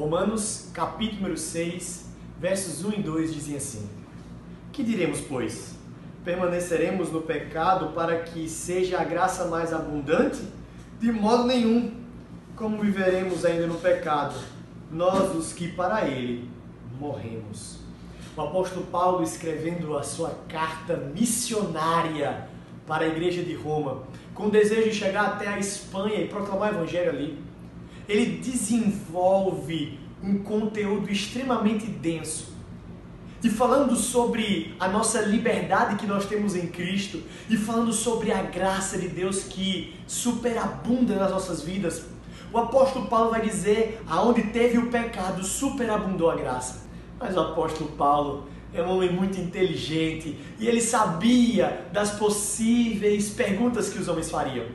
Romanos, capítulo número 6, versos 1 e 2 dizem assim: Que diremos, pois? Permaneceremos no pecado para que seja a graça mais abundante? De modo nenhum. Como viveremos ainda no pecado, nós os que para ele morremos? O apóstolo Paulo, escrevendo a sua carta missionária para a igreja de Roma, com o desejo de chegar até a Espanha e proclamar o evangelho ali, ele desenvolve um conteúdo extremamente denso. E falando sobre a nossa liberdade que nós temos em Cristo, e falando sobre a graça de Deus que superabunda nas nossas vidas, o apóstolo Paulo vai dizer: aonde teve o pecado, superabundou a graça. Mas o apóstolo Paulo é um homem muito inteligente e ele sabia das possíveis perguntas que os homens fariam.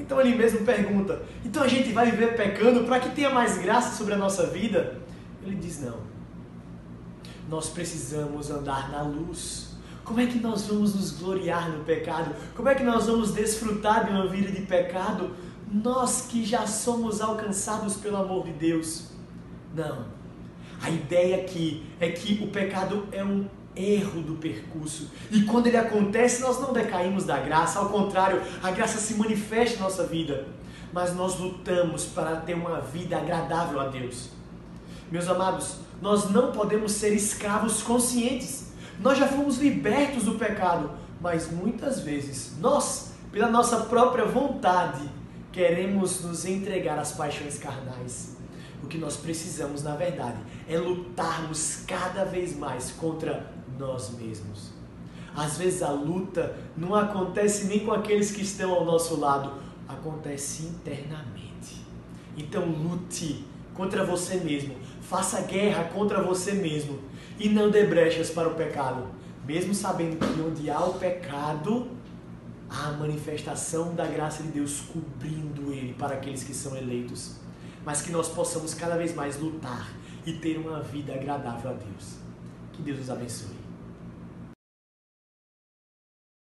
Então ele mesmo pergunta: então a gente vai viver pecando para que tenha mais graça sobre a nossa vida? Ele diz: não. Nós precisamos andar na luz. Como é que nós vamos nos gloriar no pecado? Como é que nós vamos desfrutar de uma vida de pecado? Nós que já somos alcançados pelo amor de Deus. Não. A ideia aqui é que o pecado é um erro do percurso. E quando ele acontece, nós não decaímos da graça, ao contrário, a graça se manifesta em nossa vida. Mas nós lutamos para ter uma vida agradável a Deus. Meus amados, nós não podemos ser escravos conscientes. Nós já fomos libertos do pecado, mas muitas vezes nós, pela nossa própria vontade, queremos nos entregar às paixões carnais. O que nós precisamos, na verdade, é lutarmos cada vez mais contra nós mesmos. Às vezes a luta não acontece nem com aqueles que estão ao nosso lado, acontece internamente. Então lute contra você mesmo, faça guerra contra você mesmo e não dê brechas para o pecado, mesmo sabendo que onde há o pecado, há a manifestação da graça de Deus cobrindo ele para aqueles que são eleitos. Mas que nós possamos cada vez mais lutar e ter uma vida agradável a Deus. Que Deus nos abençoe.